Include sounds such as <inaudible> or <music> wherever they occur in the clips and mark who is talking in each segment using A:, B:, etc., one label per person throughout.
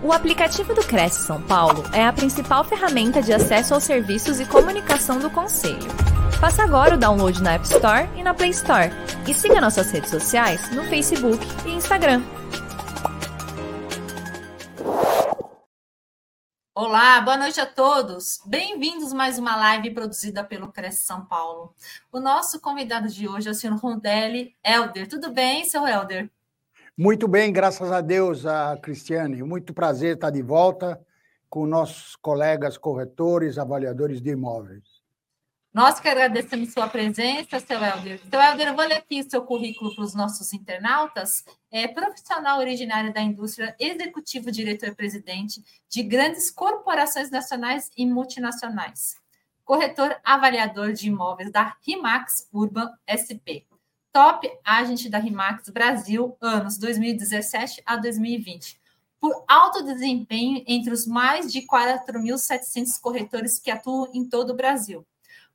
A: O aplicativo do Cresce São Paulo é a principal ferramenta de acesso aos serviços e comunicação do Conselho. Faça agora o download na App Store e na Play Store. E siga nossas redes sociais no Facebook e Instagram.
B: Olá, boa noite a todos. Bem-vindos mais uma live produzida pelo Cresce São Paulo. O nosso convidado de hoje é o senhor Rondelli Helder. Tudo bem, seu Helder?
C: Muito bem, graças a Deus, a Cristiane. Muito prazer estar de volta com nossos colegas corretores, avaliadores de imóveis.
B: Nós que agradecemos sua presença, seu Helder. Seu Helder, eu vou ler aqui o seu currículo para os nossos internautas. É profissional originário da indústria, executivo, diretor-presidente de grandes corporações nacionais e multinacionais. Corretor avaliador de imóveis da RIMAX Urban SP top agente da RIMAX Brasil, anos 2017 a 2020, por alto desempenho entre os mais de 4.700 corretores que atuam em todo o Brasil.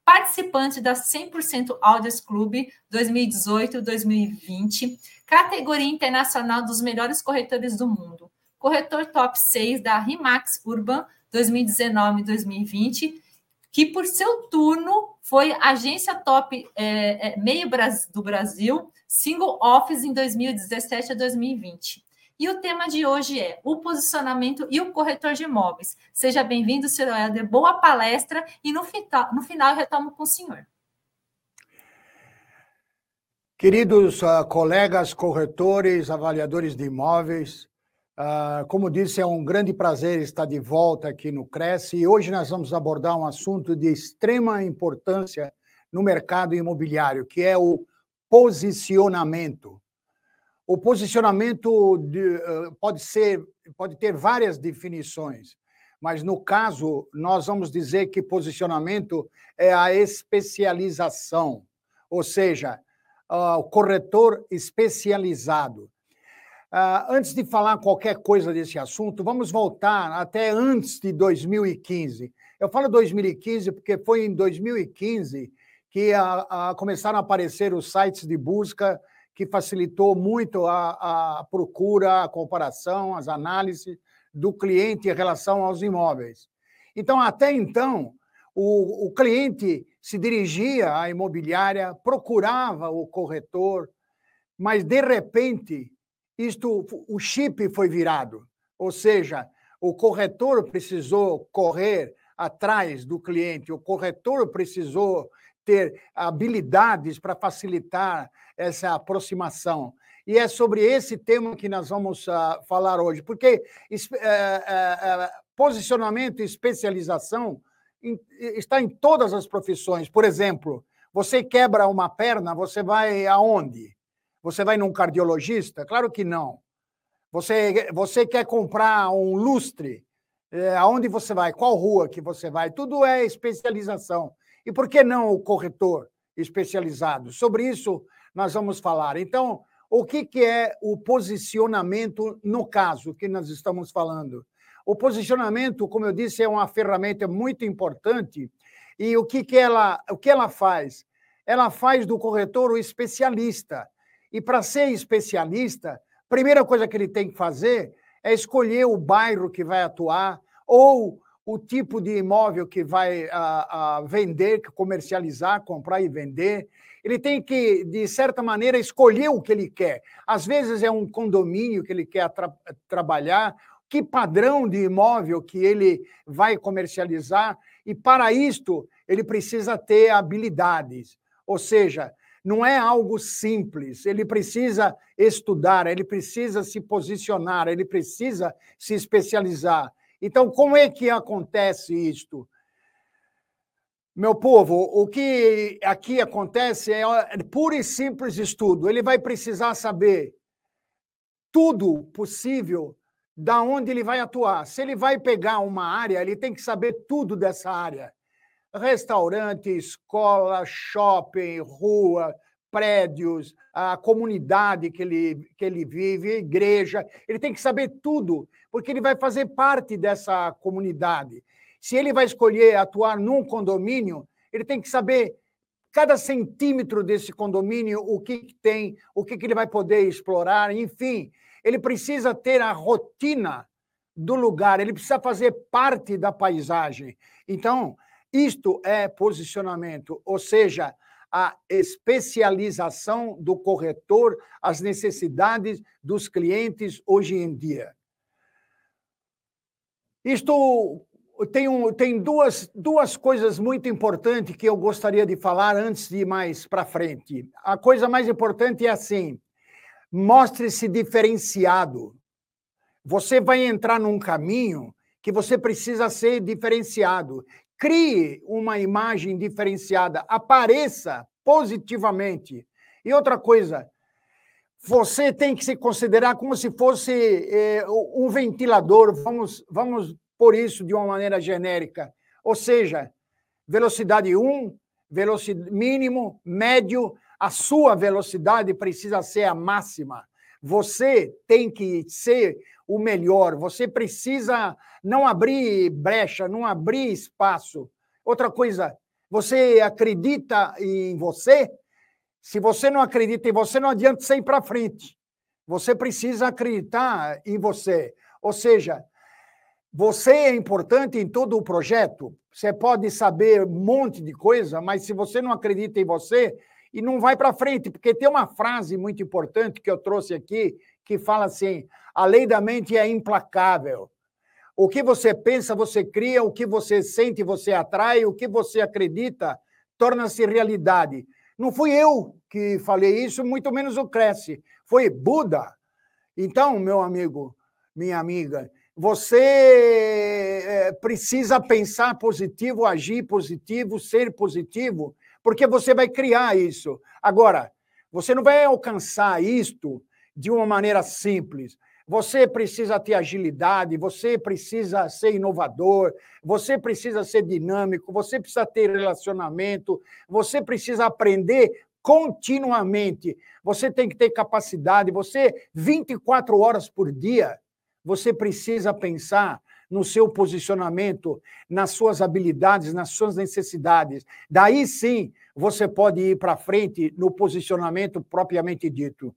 B: Participante da 100% Audios Club 2018-2020, categoria internacional dos melhores corretores do mundo. Corretor top 6 da RIMAX Urban 2019-2020 que por seu turno foi agência top é, é, meio do Brasil, single office em 2017 a 2020. E o tema de hoje é o posicionamento e o corretor de imóveis. Seja bem-vindo, senhor Helder. Boa palestra e no, final, no final eu retomo com o senhor.
C: Queridos uh, colegas corretores, avaliadores de imóveis, Uh, como disse, é um grande prazer estar de volta aqui no Cresce e hoje nós vamos abordar um assunto de extrema importância no mercado imobiliário, que é o posicionamento. O posicionamento de, uh, pode ser, pode ter várias definições, mas no caso nós vamos dizer que posicionamento é a especialização, ou seja, uh, o corretor especializado antes de falar qualquer coisa desse assunto, vamos voltar até antes de 2015. Eu falo 2015 porque foi em 2015 que a, a, começaram a aparecer os sites de busca que facilitou muito a, a procura, a comparação, as análises do cliente em relação aos imóveis. Então, até então, o, o cliente se dirigia à imobiliária, procurava o corretor, mas de repente isto, o chip foi virado, ou seja, o corretor precisou correr atrás do cliente, o corretor precisou ter habilidades para facilitar essa aproximação. E é sobre esse tema que nós vamos uh, falar hoje, porque uh, uh, posicionamento e especialização em, está em todas as profissões. Por exemplo, você quebra uma perna, você vai aonde? Você vai num cardiologista? Claro que não. Você, você quer comprar um lustre? É, aonde você vai? Qual rua que você vai? Tudo é especialização. E por que não o corretor especializado? Sobre isso nós vamos falar. Então, o que, que é o posicionamento no caso que nós estamos falando? O posicionamento, como eu disse, é uma ferramenta muito importante. E o que, que, ela, o que ela faz? Ela faz do corretor o especialista. E para ser especialista, a primeira coisa que ele tem que fazer é escolher o bairro que vai atuar ou o tipo de imóvel que vai a, a vender, comercializar, comprar e vender. Ele tem que, de certa maneira, escolher o que ele quer. Às vezes é um condomínio que ele quer tra trabalhar, que padrão de imóvel que ele vai comercializar, e para isto ele precisa ter habilidades. Ou seja, não é algo simples. Ele precisa estudar, ele precisa se posicionar, ele precisa se especializar. Então, como é que acontece isto? Meu povo, o que aqui acontece é puro e simples estudo. Ele vai precisar saber tudo possível da onde ele vai atuar. Se ele vai pegar uma área, ele tem que saber tudo dessa área restaurante, escola, shopping, rua, prédios, a comunidade que ele, que ele vive, igreja. Ele tem que saber tudo, porque ele vai fazer parte dessa comunidade. Se ele vai escolher atuar num condomínio, ele tem que saber cada centímetro desse condomínio, o que tem, o que ele vai poder explorar, enfim. Ele precisa ter a rotina do lugar, ele precisa fazer parte da paisagem. Então, isto é posicionamento, ou seja, a especialização do corretor às necessidades dos clientes hoje em dia. Isto tem, um, tem duas, duas coisas muito importantes que eu gostaria de falar antes de ir mais para frente. A coisa mais importante é assim: mostre-se diferenciado. Você vai entrar num caminho que você precisa ser diferenciado. Crie uma imagem diferenciada, apareça positivamente. E outra coisa, você tem que se considerar como se fosse é, um ventilador, vamos, vamos por isso de uma maneira genérica. Ou seja, velocidade 1, velocidade mínimo, médio, a sua velocidade precisa ser a máxima. Você tem que ser o melhor, você precisa não abrir brecha, não abrir espaço. Outra coisa, você acredita em você? Se você não acredita em você, não adianta você ir para frente. Você precisa acreditar em você. Ou seja, você é importante em todo o projeto. Você pode saber um monte de coisa, mas se você não acredita em você, e não vai para frente, porque tem uma frase muito importante que eu trouxe aqui, que fala assim: a lei da mente é implacável. O que você pensa, você cria, o que você sente, você atrai, o que você acredita, torna-se realidade. Não fui eu que falei isso, muito menos o Cresce, foi Buda. Então, meu amigo, minha amiga, você eh, precisa pensar positivo, agir positivo, ser positivo, porque você vai criar isso. Agora, você não vai alcançar isto de uma maneira simples. Você precisa ter agilidade, você precisa ser inovador, você precisa ser dinâmico, você precisa ter relacionamento, você precisa aprender continuamente. Você tem que ter capacidade, você 24 horas por dia você precisa pensar no seu posicionamento, nas suas habilidades, nas suas necessidades. Daí sim você pode ir para frente no posicionamento propriamente dito.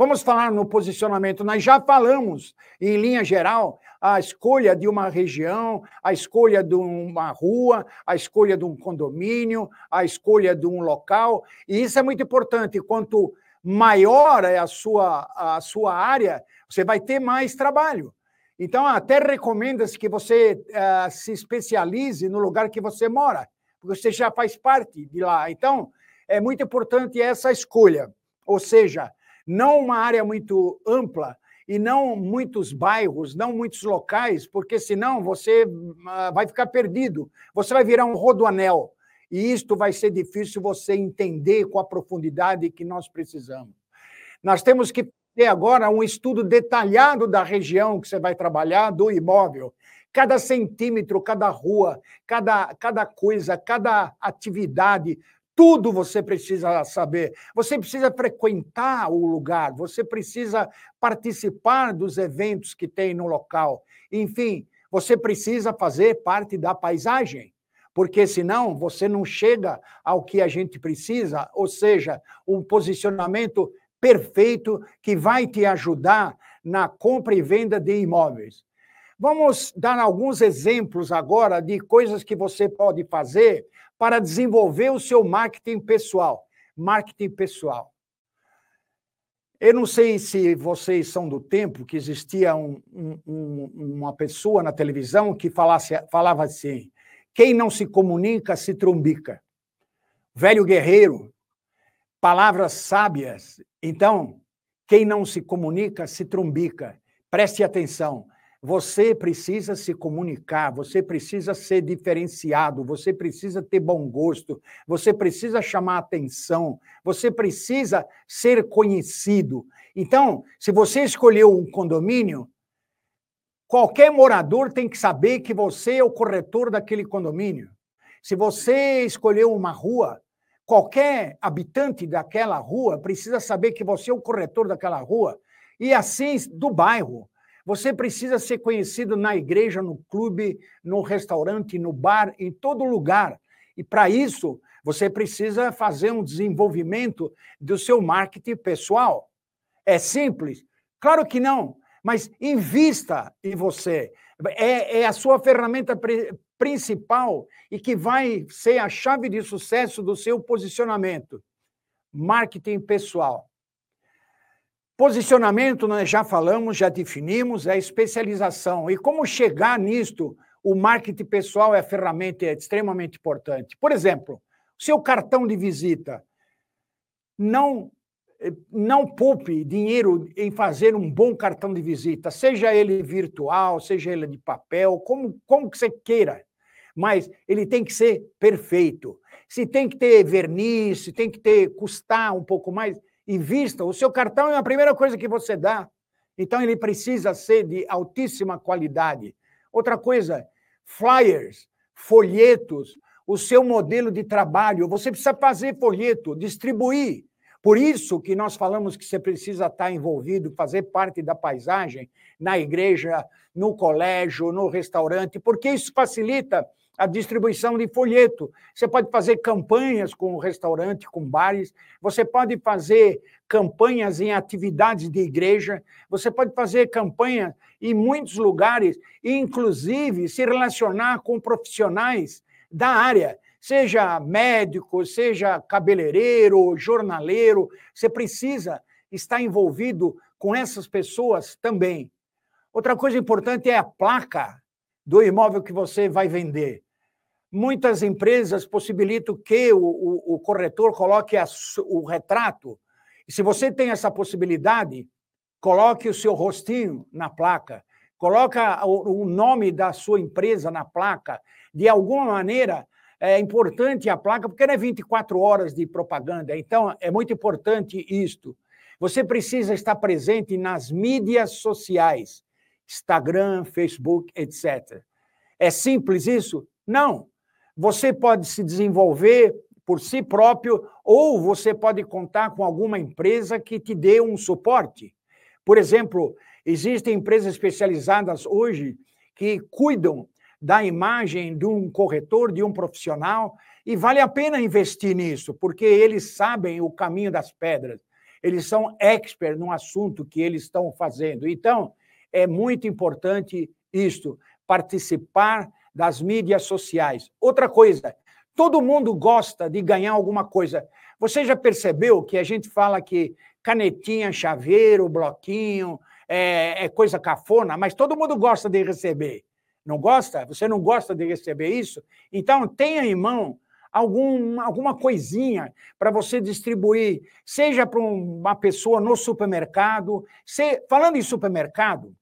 C: Vamos falar no posicionamento. Nós já falamos, em linha geral, a escolha de uma região, a escolha de uma rua, a escolha de um condomínio, a escolha de um local. E isso é muito importante. Quanto maior é a sua, a sua área, você vai ter mais trabalho. Então, até recomenda-se que você uh, se especialize no lugar que você mora, porque você já faz parte de lá. Então, é muito importante essa escolha. Ou seja, não uma área muito ampla e não muitos bairros, não muitos locais, porque senão você uh, vai ficar perdido. Você vai virar um rodoanel. E isto vai ser difícil você entender com a profundidade que nós precisamos. Nós temos que ter agora um estudo detalhado da região que você vai trabalhar, do imóvel. Cada centímetro, cada rua, cada, cada coisa, cada atividade, tudo você precisa saber. Você precisa frequentar o lugar, você precisa participar dos eventos que tem no local. Enfim, você precisa fazer parte da paisagem porque senão você não chega ao que a gente precisa, ou seja, um posicionamento perfeito que vai te ajudar na compra e venda de imóveis. Vamos dar alguns exemplos agora de coisas que você pode fazer para desenvolver o seu marketing pessoal. Marketing pessoal. Eu não sei se vocês são do tempo que existia um, um, uma pessoa na televisão que falasse, falava assim: quem não se comunica se trumbica. Velho guerreiro, palavras sábias. Então, quem não se comunica se trumbica. Preste atenção. Você precisa se comunicar, você precisa ser diferenciado, você precisa ter bom gosto, você precisa chamar atenção, você precisa ser conhecido. Então, se você escolheu um condomínio, qualquer morador tem que saber que você é o corretor daquele condomínio. Se você escolheu uma rua, qualquer habitante daquela rua precisa saber que você é o corretor daquela rua. E assim do bairro. Você precisa ser conhecido na igreja, no clube, no restaurante, no bar, em todo lugar. E para isso, você precisa fazer um desenvolvimento do seu marketing pessoal. É simples? Claro que não. mas invista em você. É, é a sua ferramenta principal e que vai ser a chave de sucesso do seu posicionamento. Marketing pessoal. Posicionamento, nós já falamos, já definimos, é especialização. E como chegar nisto? O marketing pessoal é a ferramenta é extremamente importante. Por exemplo, seu cartão de visita. Não não poupe dinheiro em fazer um bom cartão de visita, seja ele virtual, seja ele de papel, como, como que você queira, mas ele tem que ser perfeito. Se tem que ter verniz, se tem que ter custar um pouco mais, invista. O seu cartão é a primeira coisa que você dá, então ele precisa ser de altíssima qualidade. Outra coisa, flyers, folhetos, o seu modelo de trabalho, você precisa fazer folheto, distribuir por isso que nós falamos que você precisa estar envolvido, fazer parte da paisagem na igreja, no colégio, no restaurante, porque isso facilita a distribuição de folheto. Você pode fazer campanhas com restaurante, com bares, você pode fazer campanhas em atividades de igreja, você pode fazer campanha em muitos lugares, inclusive se relacionar com profissionais da área seja médico, seja cabeleireiro, jornaleiro, você precisa estar envolvido com essas pessoas também. Outra coisa importante é a placa do imóvel que você vai vender. Muitas empresas possibilitam que o, o, o corretor coloque a, o retrato. E se você tem essa possibilidade, coloque o seu rostinho na placa, coloca o, o nome da sua empresa na placa. De alguma maneira, é importante a placa, porque não é 24 horas de propaganda. Então, é muito importante isto. Você precisa estar presente nas mídias sociais, Instagram, Facebook, etc. É simples isso? Não. Você pode se desenvolver por si próprio ou você pode contar com alguma empresa que te dê um suporte. Por exemplo, existem empresas especializadas hoje que cuidam da imagem de um corretor, de um profissional, e vale a pena investir nisso, porque eles sabem o caminho das pedras. Eles são expert no assunto que eles estão fazendo. Então, é muito importante isto, participar das mídias sociais. Outra coisa, todo mundo gosta de ganhar alguma coisa. Você já percebeu que a gente fala que canetinha, chaveiro, bloquinho, é, é coisa cafona, mas todo mundo gosta de receber. Não gosta? Você não gosta de receber isso? Então, tenha em mão algum, alguma coisinha para você distribuir, seja para uma pessoa no supermercado. Se, falando em supermercado,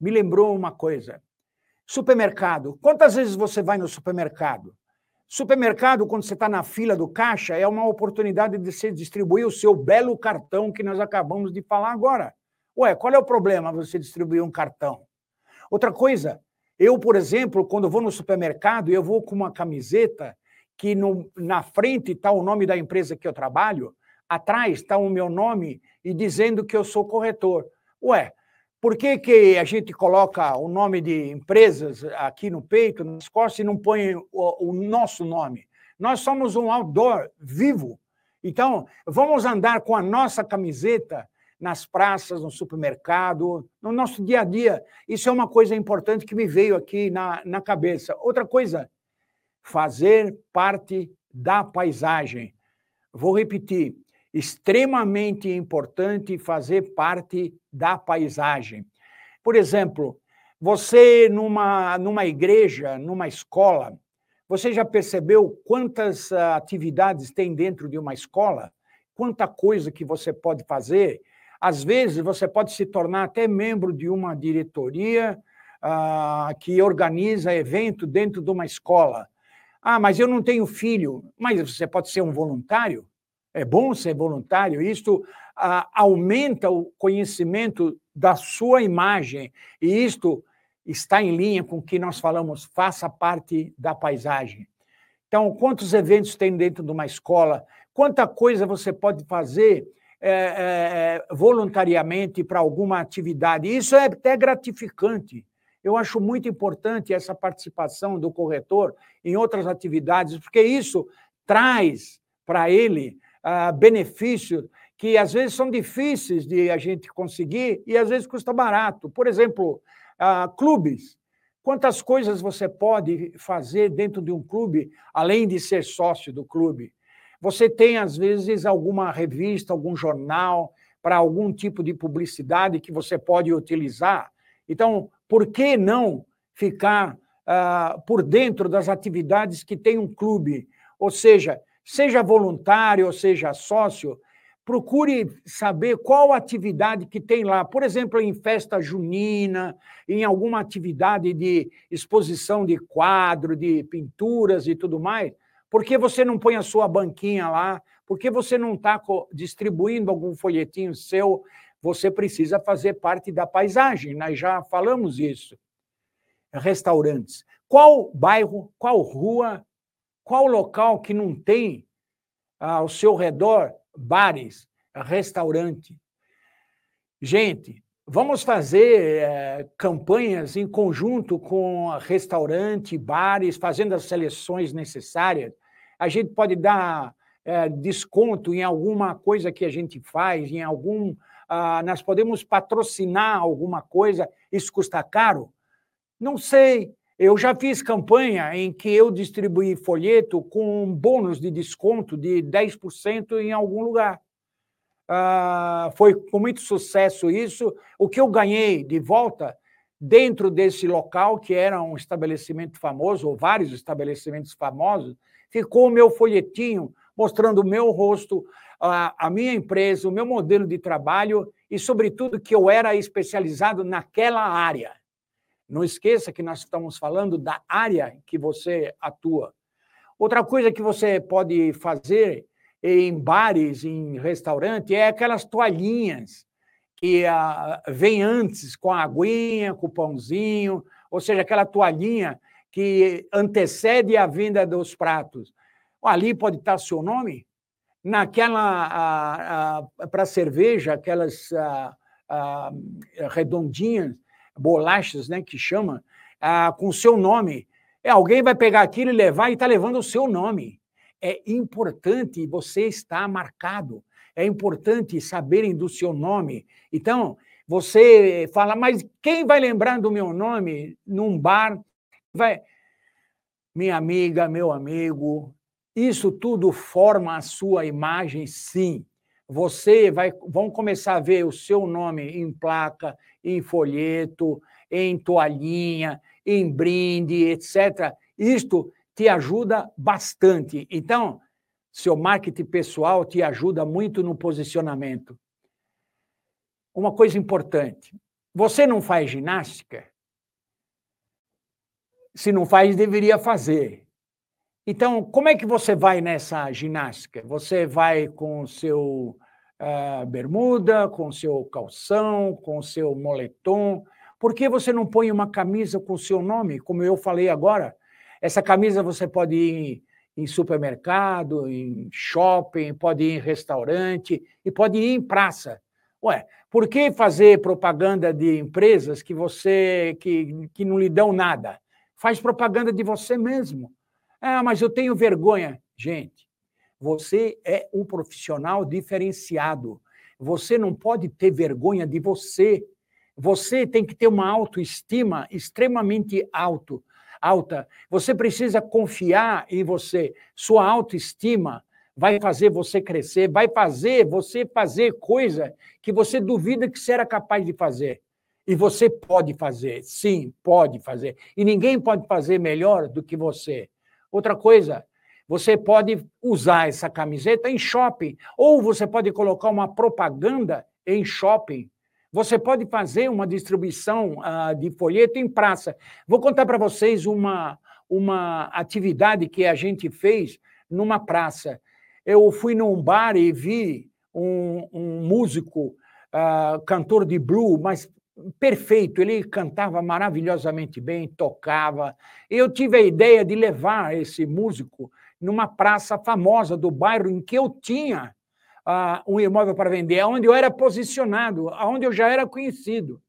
C: me lembrou uma coisa. Supermercado. Quantas vezes você vai no supermercado? Supermercado, quando você está na fila do caixa, é uma oportunidade de você distribuir o seu belo cartão que nós acabamos de falar agora. Ué, qual é o problema você distribuir um cartão? Outra coisa, eu, por exemplo, quando vou no supermercado, eu vou com uma camiseta que no, na frente está o nome da empresa que eu trabalho, atrás está o meu nome e dizendo que eu sou corretor. Ué, por que, que a gente coloca o nome de empresas aqui no peito, nas costas, e não põe o, o nosso nome? Nós somos um outdoor vivo. Então, vamos andar com a nossa camiseta nas praças, no supermercado, no nosso dia a dia. Isso é uma coisa importante que me veio aqui na, na cabeça. Outra coisa, fazer parte da paisagem. Vou repetir, extremamente importante fazer parte da paisagem. Por exemplo, você numa, numa igreja, numa escola, você já percebeu quantas ah, atividades tem dentro de uma escola? Quanta coisa que você pode fazer? Às vezes, você pode se tornar até membro de uma diretoria ah, que organiza evento dentro de uma escola. Ah, mas eu não tenho filho. Mas você pode ser um voluntário? É bom ser voluntário. Isto ah, aumenta o conhecimento da sua imagem. E isto está em linha com o que nós falamos, faça parte da paisagem. Então, quantos eventos tem dentro de uma escola? Quanta coisa você pode fazer é, é, voluntariamente para alguma atividade. Isso é até gratificante. Eu acho muito importante essa participação do corretor em outras atividades, porque isso traz para ele benefícios que às vezes são difíceis de a gente conseguir e às vezes custa barato. Por exemplo, clubes. Quantas coisas você pode fazer dentro de um clube, além de ser sócio do clube? Você tem, às vezes, alguma revista, algum jornal, para algum tipo de publicidade que você pode utilizar. Então, por que não ficar uh, por dentro das atividades que tem um clube? Ou seja, seja voluntário ou seja sócio, procure saber qual atividade que tem lá. Por exemplo, em festa junina, em alguma atividade de exposição de quadro, de pinturas e tudo mais. Por que você não põe a sua banquinha lá? Por que você não está distribuindo algum folhetinho seu? Você precisa fazer parte da paisagem, nós já falamos isso. Restaurantes. Qual bairro, qual rua, qual local que não tem ao seu redor bares, restaurante. Gente, vamos fazer é, campanhas em conjunto com restaurante, bares, fazendo as seleções necessárias. A gente pode dar é, desconto em alguma coisa que a gente faz, em algum. Ah, nós podemos patrocinar alguma coisa, isso custa caro? Não sei. Eu já fiz campanha em que eu distribuí folheto com bônus de desconto de 10% em algum lugar. Ah, foi com muito sucesso isso. O que eu ganhei de volta dentro desse local, que era um estabelecimento famoso, ou vários estabelecimentos famosos, ficou o meu folhetinho mostrando o meu rosto, a, a minha empresa, o meu modelo de trabalho e, sobretudo, que eu era especializado naquela área. Não esqueça que nós estamos falando da área que você atua. Outra coisa que você pode fazer em bares, em restaurante, é aquelas toalhinhas que ah, vem antes com a aguinha, com o pãozinho, ou seja, aquela toalhinha que antecede a vinda dos pratos. Ali pode estar seu nome. Naquela, para cerveja, aquelas a, a, redondinhas, bolachas, né, que chama, ah, com o seu nome. É, alguém vai pegar aquilo e levar e está levando o seu nome. É importante você estar marcado. É importante saberem do seu nome. Então, você fala, mas quem vai lembrar do meu nome num bar? Vai, minha amiga, meu amigo, isso tudo forma a sua imagem, sim. Você vai, vão começar a ver o seu nome em placa, em folheto, em toalhinha, em brinde, etc. Isto te ajuda bastante. Então, seu marketing pessoal te ajuda muito no posicionamento. Uma coisa importante: você não faz ginástica? Se não faz, deveria fazer. Então, como é que você vai nessa ginástica? Você vai com o seu uh, bermuda, com o seu calção, com o seu moletom. Por que você não põe uma camisa com o seu nome, como eu falei agora? Essa camisa você pode ir em supermercado, em shopping, pode ir em restaurante e pode ir em praça. Ué, por que fazer propaganda de empresas que você que, que não lhe dão nada? Faz propaganda de você mesmo. Ah, mas eu tenho vergonha. Gente, você é um profissional diferenciado. Você não pode ter vergonha de você. Você tem que ter uma autoestima extremamente alto, alta. Você precisa confiar em você. Sua autoestima vai fazer você crescer, vai fazer você fazer coisa que você duvida que você era capaz de fazer. E você pode fazer, sim, pode fazer. E ninguém pode fazer melhor do que você. Outra coisa, você pode usar essa camiseta em shopping, ou você pode colocar uma propaganda em shopping. Você pode fazer uma distribuição uh, de folheto em praça. Vou contar para vocês uma, uma atividade que a gente fez numa praça. Eu fui num bar e vi um, um músico, uh, cantor de blues, mas perfeito, ele cantava maravilhosamente bem, tocava. Eu tive a ideia de levar esse músico numa praça famosa do bairro em que eu tinha uh, um imóvel para vender, onde eu era posicionado, onde eu já era conhecido.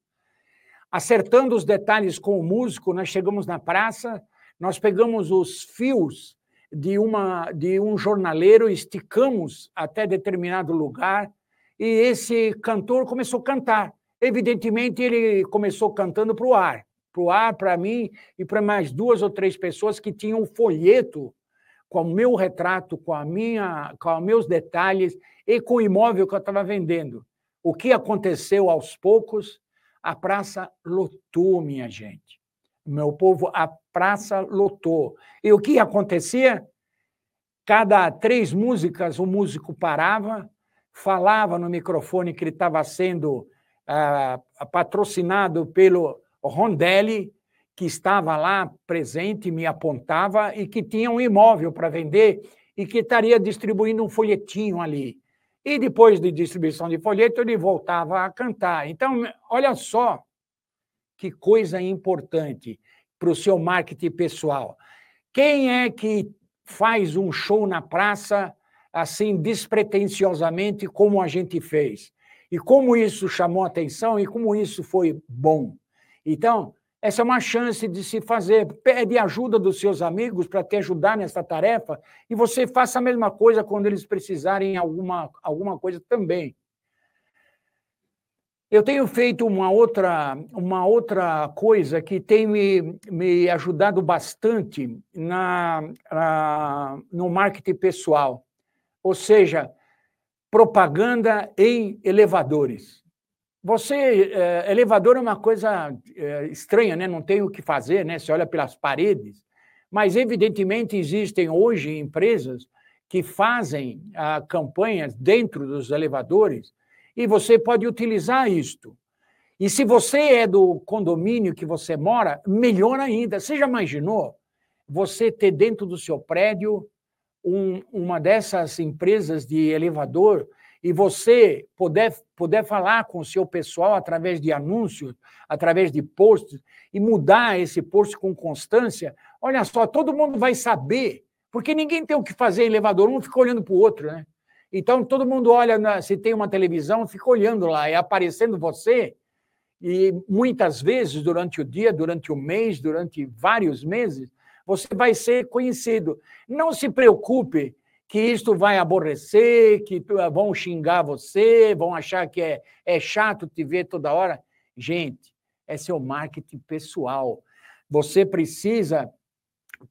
C: Acertando os detalhes com o músico, nós chegamos na praça, nós pegamos os fios de, uma, de um jornaleiro, esticamos até determinado lugar, e esse cantor começou a cantar. Evidentemente, ele começou cantando para o ar, para o ar, para mim e para mais duas ou três pessoas que tinham um folheto com o meu retrato, com a minha, com os meus detalhes e com o imóvel que eu estava vendendo. O que aconteceu aos poucos? A praça lotou, minha gente. Meu povo, a praça lotou. E o que acontecia? Cada três músicas, o músico parava, falava no microfone que ele estava sendo patrocinado pelo Rondelli, que estava lá presente, me apontava e que tinha um imóvel para vender e que estaria distribuindo um folhetinho ali. E depois de distribuição de folheto, ele voltava a cantar. Então, olha só que coisa importante para o seu marketing pessoal. Quem é que faz um show na praça assim despretensiosamente como a gente fez? E como isso chamou atenção e como isso foi bom. Então, essa é uma chance de se fazer. Pede ajuda dos seus amigos para te ajudar nessa tarefa e você faça a mesma coisa quando eles precisarem alguma alguma coisa também. Eu tenho feito uma outra, uma outra coisa que tem me, me ajudado bastante na, na, no marketing pessoal, ou seja, propaganda em elevadores. Você, é, elevador é uma coisa é, estranha, né? não tem o que fazer, né? você olha pelas paredes, mas evidentemente existem hoje empresas que fazem ah, campanhas dentro dos elevadores e você pode utilizar isto. E se você é do condomínio que você mora, melhor ainda. Você já imaginou você ter dentro do seu prédio um, uma dessas empresas de elevador e você poder, poder falar com o seu pessoal através de anúncios, através de posts, e mudar esse post com constância, olha só, todo mundo vai saber, porque ninguém tem o que fazer em elevador, um fica olhando para o outro, né? Então, todo mundo olha, se tem uma televisão, fica olhando lá, é aparecendo você, e muitas vezes durante o dia, durante o mês, durante vários meses, você vai ser conhecido. Não se preocupe que isto vai aborrecer, que vão xingar você, vão achar que é, é chato te ver toda hora. Gente, é seu marketing pessoal. Você precisa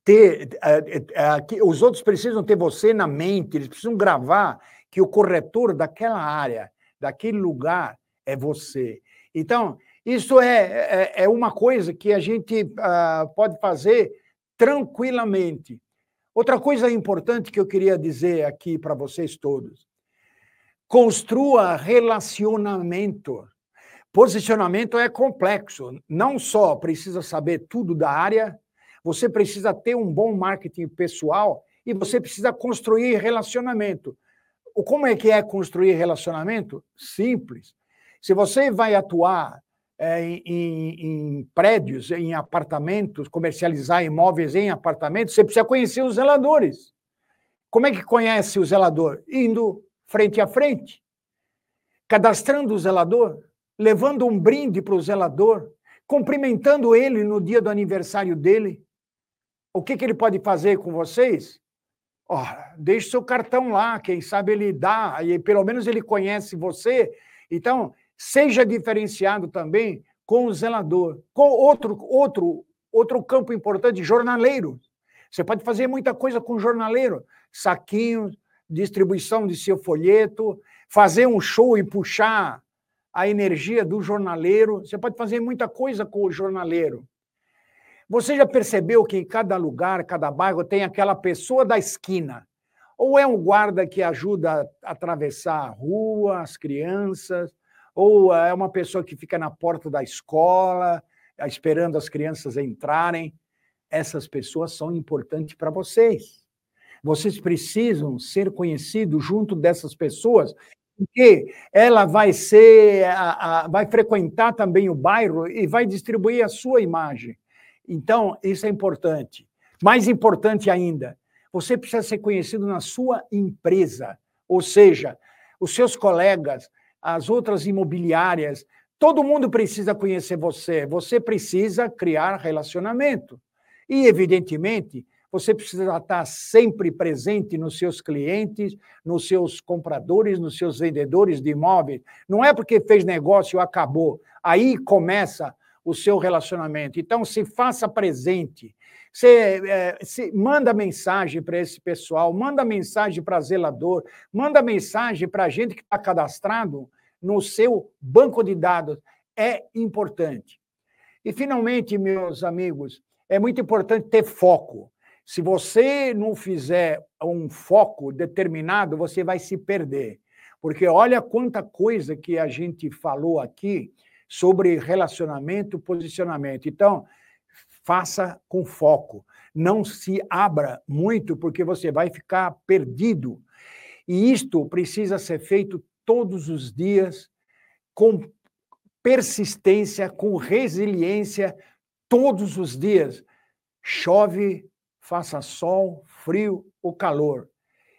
C: ter. Eh, eh, os outros precisam ter você na mente, eles precisam gravar que o corretor daquela área, daquele lugar, é você. Então, isso é, é, é uma coisa que a gente uh, pode fazer tranquilamente. Outra coisa importante que eu queria dizer aqui para vocês todos: construa relacionamento. Posicionamento é complexo. Não só precisa saber tudo da área, você precisa ter um bom marketing pessoal e você precisa construir relacionamento. Como é que é construir relacionamento? Simples. Se você vai atuar é, em, em, prédios, em apartamentos, comercializar imóveis em apartamentos, você precisa conhecer os zeladores. Como é que conhece o zelador? Indo frente a frente, cadastrando o zelador, levando um brinde para o zelador, cumprimentando ele no dia do aniversário dele, o que, que ele pode fazer com vocês? Oh, deixe seu cartão lá, quem sabe ele dá, e pelo menos ele conhece você. Então, seja diferenciado também com o zelador. Com outro, outro, outro campo importante, jornaleiro. Você pode fazer muita coisa com jornaleiro. Saquinhos, distribuição de seu folheto, fazer um show e puxar a energia do jornaleiro. Você pode fazer muita coisa com o jornaleiro. Você já percebeu que em cada lugar, cada bairro, tem aquela pessoa da esquina? Ou é um guarda que ajuda a atravessar a rua, as crianças, ou é uma pessoa que fica na porta da escola, esperando as crianças entrarem. Essas pessoas são importantes para vocês. Vocês precisam ser conhecidos junto dessas pessoas, porque ela vai ser, a, a, vai frequentar também o bairro e vai distribuir a sua imagem. Então, isso é importante. Mais importante ainda, você precisa ser conhecido na sua empresa, ou seja, os seus colegas, as outras imobiliárias, todo mundo precisa conhecer você. Você precisa criar relacionamento. E, evidentemente, você precisa estar sempre presente nos seus clientes, nos seus compradores, nos seus vendedores de imóveis. Não é porque fez negócio acabou. Aí começa o seu relacionamento. Então, se faça presente. Você é, se, manda mensagem para esse pessoal, manda mensagem para zelador, manda mensagem para a gente que está cadastrado no seu banco de dados. É importante. E, finalmente, meus amigos, é muito importante ter foco. Se você não fizer um foco determinado, você vai se perder. Porque olha quanta coisa que a gente falou aqui sobre relacionamento, posicionamento. Então, faça com foco. Não se abra muito, porque você vai ficar perdido. E isto precisa ser feito todos os dias, com persistência, com resiliência, todos os dias. Chove, faça sol, frio ou calor.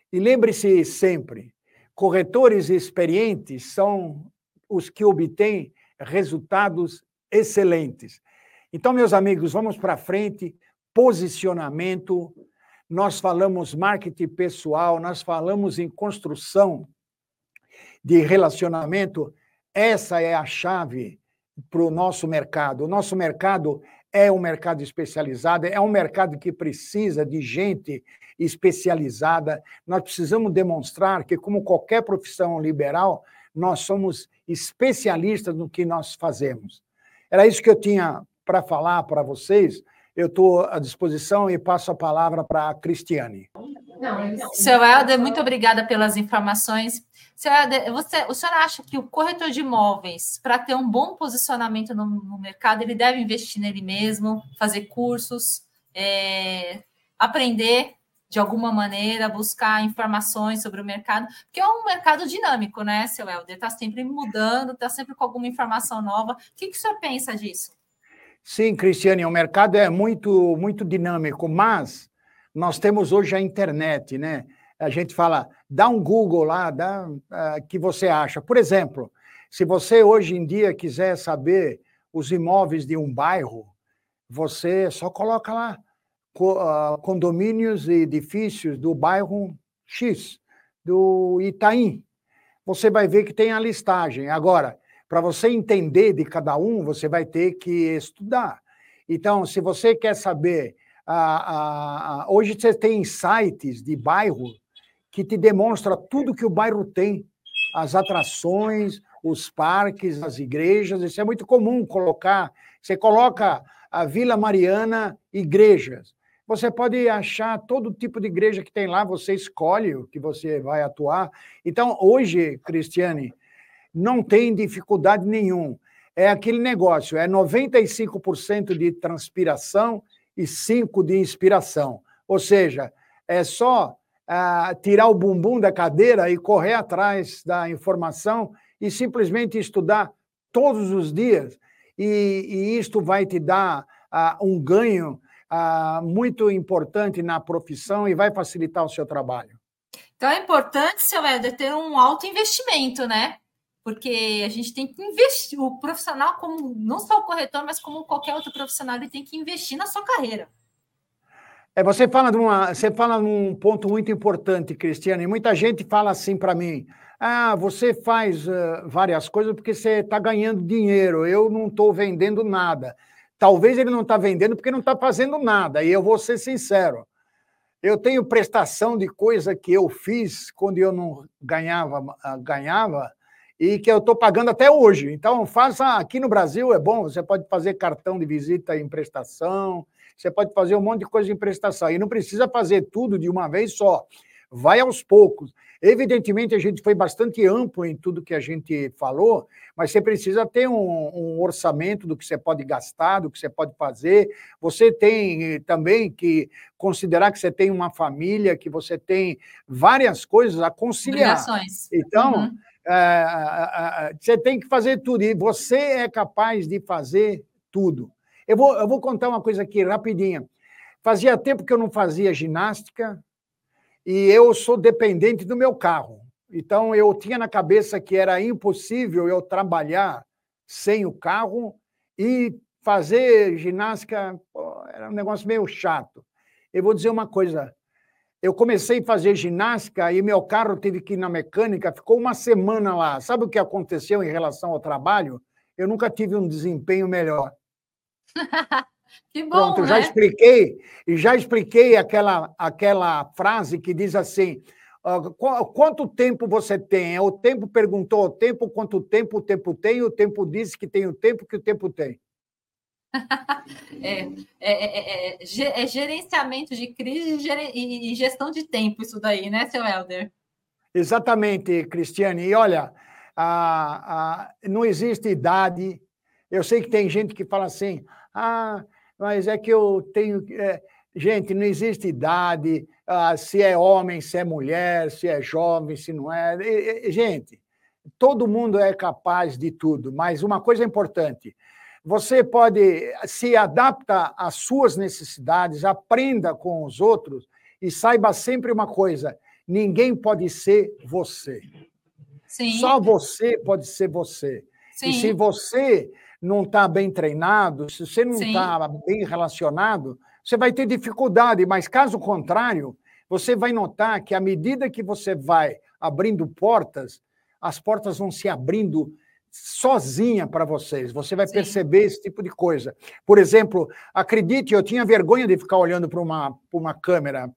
C: E lembre-se sempre: corretores experientes são os que obtêm resultados excelentes. Então, meus amigos, vamos para frente. Posicionamento. Nós falamos marketing pessoal, nós falamos em construção de relacionamento. Essa é a chave para o nosso mercado. O nosso mercado é um mercado especializado, é um mercado que precisa de gente especializada. Nós precisamos demonstrar que, como qualquer profissão liberal, nós somos especialistas no que nós fazemos. Era isso que eu tinha para falar para vocês. Eu estou à disposição e passo a palavra para a Cristiane.
B: Seu Helder, muito obrigada pelas informações. Seu Helder, você, o senhor acha que o corretor de imóveis, para ter um bom posicionamento no, no, mercado, ele deve investir nele mesmo, fazer cursos, é, aprender de alguma maneira, buscar informações sobre o mercado, porque é um mercado dinâmico, né, seu Helder? Está sempre mudando, está sempre com alguma informação nova. O que, que o senhor pensa disso?
C: Sim, Cristiane, o mercado é muito, muito dinâmico, mas nós temos hoje a internet, né? A gente fala, dá um Google lá, dá uh, que você acha. Por exemplo, se você hoje em dia quiser saber os imóveis de um bairro, você só coloca lá uh, condomínios e edifícios do bairro X, do Itaim. Você vai ver que tem a listagem. Agora, para você entender de cada um, você vai ter que estudar. Então, se você quer saber ah, ah, hoje você tem sites de bairro que te demonstra tudo que o bairro tem, as atrações, os parques, as igrejas. Isso é muito comum colocar. Você coloca a Vila Mariana igrejas. Você pode achar todo tipo de igreja que tem lá, você escolhe o que você vai atuar. Então, hoje, Cristiane, não tem dificuldade nenhum. É aquele negócio, é 95% de transpiração e cinco de inspiração. Ou seja, é só ah, tirar o bumbum da cadeira e correr atrás da informação e simplesmente estudar todos os dias. E, e isto vai te dar ah, um ganho ah, muito importante na profissão e vai facilitar o seu trabalho.
B: Então é importante, seu Éder, ter um alto investimento, né? Porque a gente tem que investir. O profissional, como não só o corretor, mas como qualquer outro profissional, ele tem que investir na sua carreira.
C: É, você fala de uma, você fala num ponto muito importante, Cristiane. Muita gente fala assim para mim: ah, você faz uh, várias coisas porque você está ganhando dinheiro. Eu não estou vendendo nada. Talvez ele não está vendendo porque não está fazendo nada. E eu vou ser sincero. Eu tenho prestação de coisa que eu fiz quando eu não ganhava, ganhava e que eu estou pagando até hoje. Então, faça aqui no Brasil, é bom, você pode fazer cartão de visita em prestação, você pode fazer um monte de coisa em prestação, e não precisa fazer tudo de uma vez só. Vai aos poucos. Evidentemente, a gente foi bastante amplo em tudo que a gente falou, mas você precisa ter um, um orçamento do que você pode gastar, do que você pode fazer. Você tem eh, também que considerar que você tem uma família, que você tem várias coisas a conciliar.
B: Obrigações.
C: Então, uhum você tem que fazer tudo, e você é capaz de fazer tudo. Eu vou, eu vou contar uma coisa aqui rapidinha. Fazia tempo que eu não fazia ginástica e eu sou dependente do meu carro. Então, eu tinha na cabeça que era impossível eu trabalhar sem o carro e fazer ginástica pô, era um negócio meio chato. Eu vou dizer uma coisa. Eu comecei a fazer ginástica e meu carro teve que ir na mecânica, ficou uma semana lá. Sabe o que aconteceu em relação ao trabalho? Eu nunca tive um desempenho melhor. <laughs>
B: que bom,
C: Pronto,
B: né?
C: já expliquei, e já expliquei aquela, aquela frase que diz assim: uh, quanto tempo você tem? O tempo perguntou o tempo, quanto tempo o tempo tem, o tempo disse que tem o tempo que o tempo tem.
B: É, é, é, é, gerenciamento de crise e gestão de tempo, isso daí, né, seu Helder?
C: Exatamente, Cristiane. E olha, a, a, não existe idade. Eu sei que tem gente que fala assim, ah, mas é que eu tenho. É, gente, não existe idade, ah, se é homem, se é mulher, se é jovem, se não é. E, e, gente, todo mundo é capaz de tudo, mas uma coisa importante: você pode se adapta às suas necessidades, aprenda com os outros e saiba sempre uma coisa: ninguém pode ser você. Sim. Só você pode ser você. Sim. E se você não está bem treinado, se você não está bem relacionado, você vai ter dificuldade. Mas caso contrário, você vai notar que à medida que você vai abrindo portas, as portas vão se abrindo sozinha para vocês. Você vai Sim. perceber esse tipo de coisa. Por exemplo, acredite, eu tinha vergonha de ficar olhando para uma, uma câmera.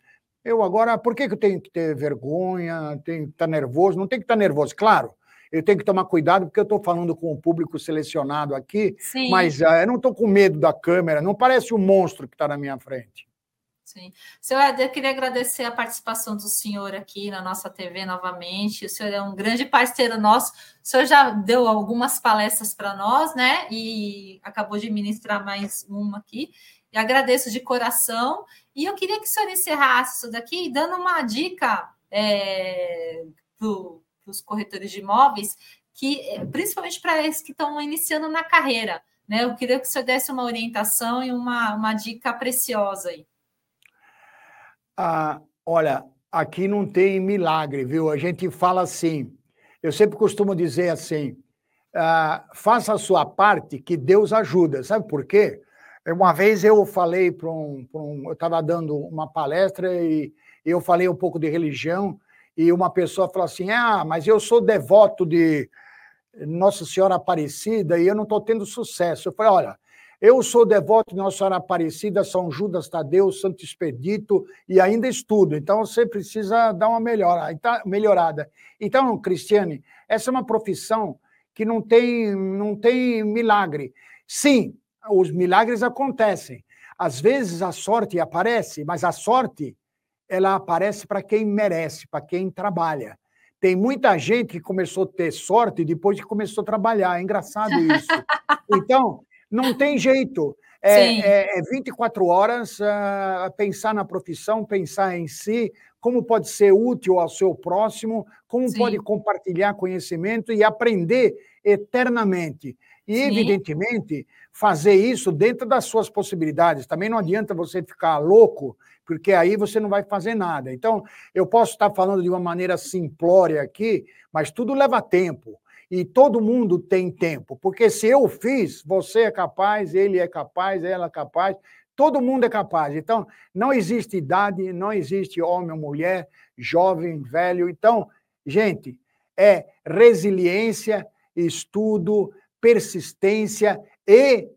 C: Eu agora, por que, que eu tenho que ter vergonha? Tenho que estar nervoso? Não tem que estar nervoso, claro. Eu tenho que tomar cuidado porque eu estou falando com um público selecionado aqui, Sim. mas uh, eu não estou com medo da câmera, não parece um monstro que está na minha frente.
B: Sim. Seu eu queria agradecer a participação do senhor aqui na nossa TV novamente. O senhor é um grande parceiro nosso. O senhor já deu algumas palestras para nós, né? E acabou de ministrar mais uma aqui. E agradeço de coração. E eu queria que o senhor encerrasse isso daqui dando uma dica é, para os corretores de imóveis, que principalmente para esses que estão iniciando na carreira. Né? Eu queria que o senhor desse uma orientação e uma, uma dica preciosa aí.
C: Ah, olha, aqui não tem milagre, viu? A gente fala assim. Eu sempre costumo dizer assim: ah, faça a sua parte, que Deus ajuda. Sabe por quê? Uma vez eu falei para um, um, Eu estava dando uma palestra e eu falei um pouco de religião, e uma pessoa falou assim: Ah, mas eu sou devoto de Nossa Senhora Aparecida e eu não estou tendo sucesso. Eu falei: Olha, eu sou devoto de Nossa Senhora Aparecida, São Judas Tadeu, Santo Expedito e ainda estudo. Então você precisa dar uma então, melhorada. Então, Cristiane, essa é uma profissão que não tem, não tem milagre. Sim, os milagres acontecem. Às vezes a sorte aparece, mas a sorte ela aparece para quem merece, para quem trabalha. Tem muita gente que começou a ter sorte depois que começou a trabalhar. É engraçado <laughs> isso. Então, não tem <laughs> jeito. É, é, é 24 horas uh, pensar na profissão, pensar em si, como pode ser útil ao seu próximo, como Sim. pode compartilhar conhecimento e aprender eternamente. E, Sim. evidentemente, fazer isso dentro das suas possibilidades. Também não adianta você ficar louco, porque aí você não vai fazer nada. Então, eu posso estar falando de uma maneira simplória aqui, mas tudo leva tempo e todo mundo tem tempo, porque se eu fiz, você é capaz, ele é capaz, ela é capaz, todo mundo é capaz. Então, não existe idade, não existe homem ou mulher, jovem, velho. Então, gente, é resiliência, estudo, persistência e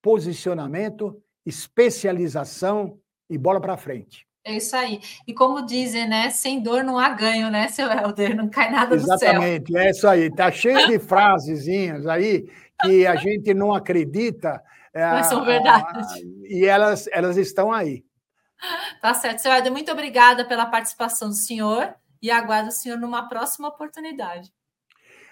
C: posicionamento, especialização e bola para frente.
B: É isso aí. E como dizem, né? Sem dor não há ganho, né, seu Helder? Não cai nada
C: Exatamente,
B: do céu.
C: Exatamente, é isso aí. Está cheio de frasezinhas aí que a gente não acredita.
B: É, Mas são verdade.
C: E elas, elas estão aí.
B: Tá certo. Seu Helder, muito obrigada pela participação do senhor e aguardo o senhor numa próxima oportunidade.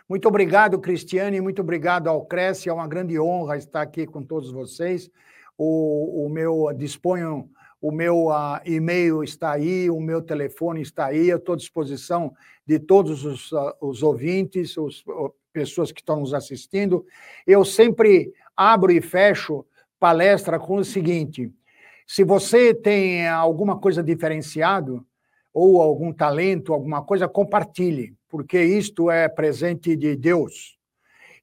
C: Muito obrigado, Cristiane, muito obrigado ao Cresce. É uma grande honra estar aqui com todos vocês. O, o meu disponho o meu uh, e-mail está aí, o meu telefone está aí, eu estou à disposição de todos os, uh, os ouvintes, as pessoas que estão nos assistindo. Eu sempre abro e fecho palestra com o seguinte: se você tem alguma coisa diferenciado, ou algum talento, alguma coisa, compartilhe, porque isto é presente de Deus.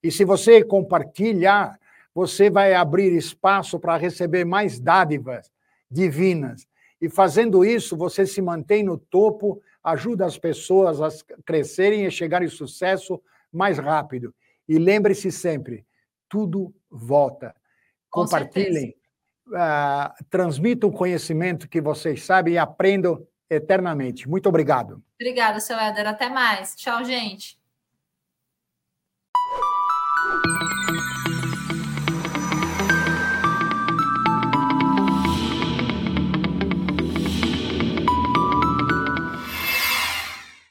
C: E se você compartilhar, você vai abrir espaço para receber mais dádivas divinas. E fazendo isso, você se mantém no topo, ajuda as pessoas a crescerem e chegarem ao sucesso mais rápido. E lembre-se sempre, tudo volta. Com Compartilhem, uh, transmitam o conhecimento que vocês sabem e aprendam eternamente. Muito obrigado.
B: Obrigada, seu Éder. Até mais. Tchau, gente.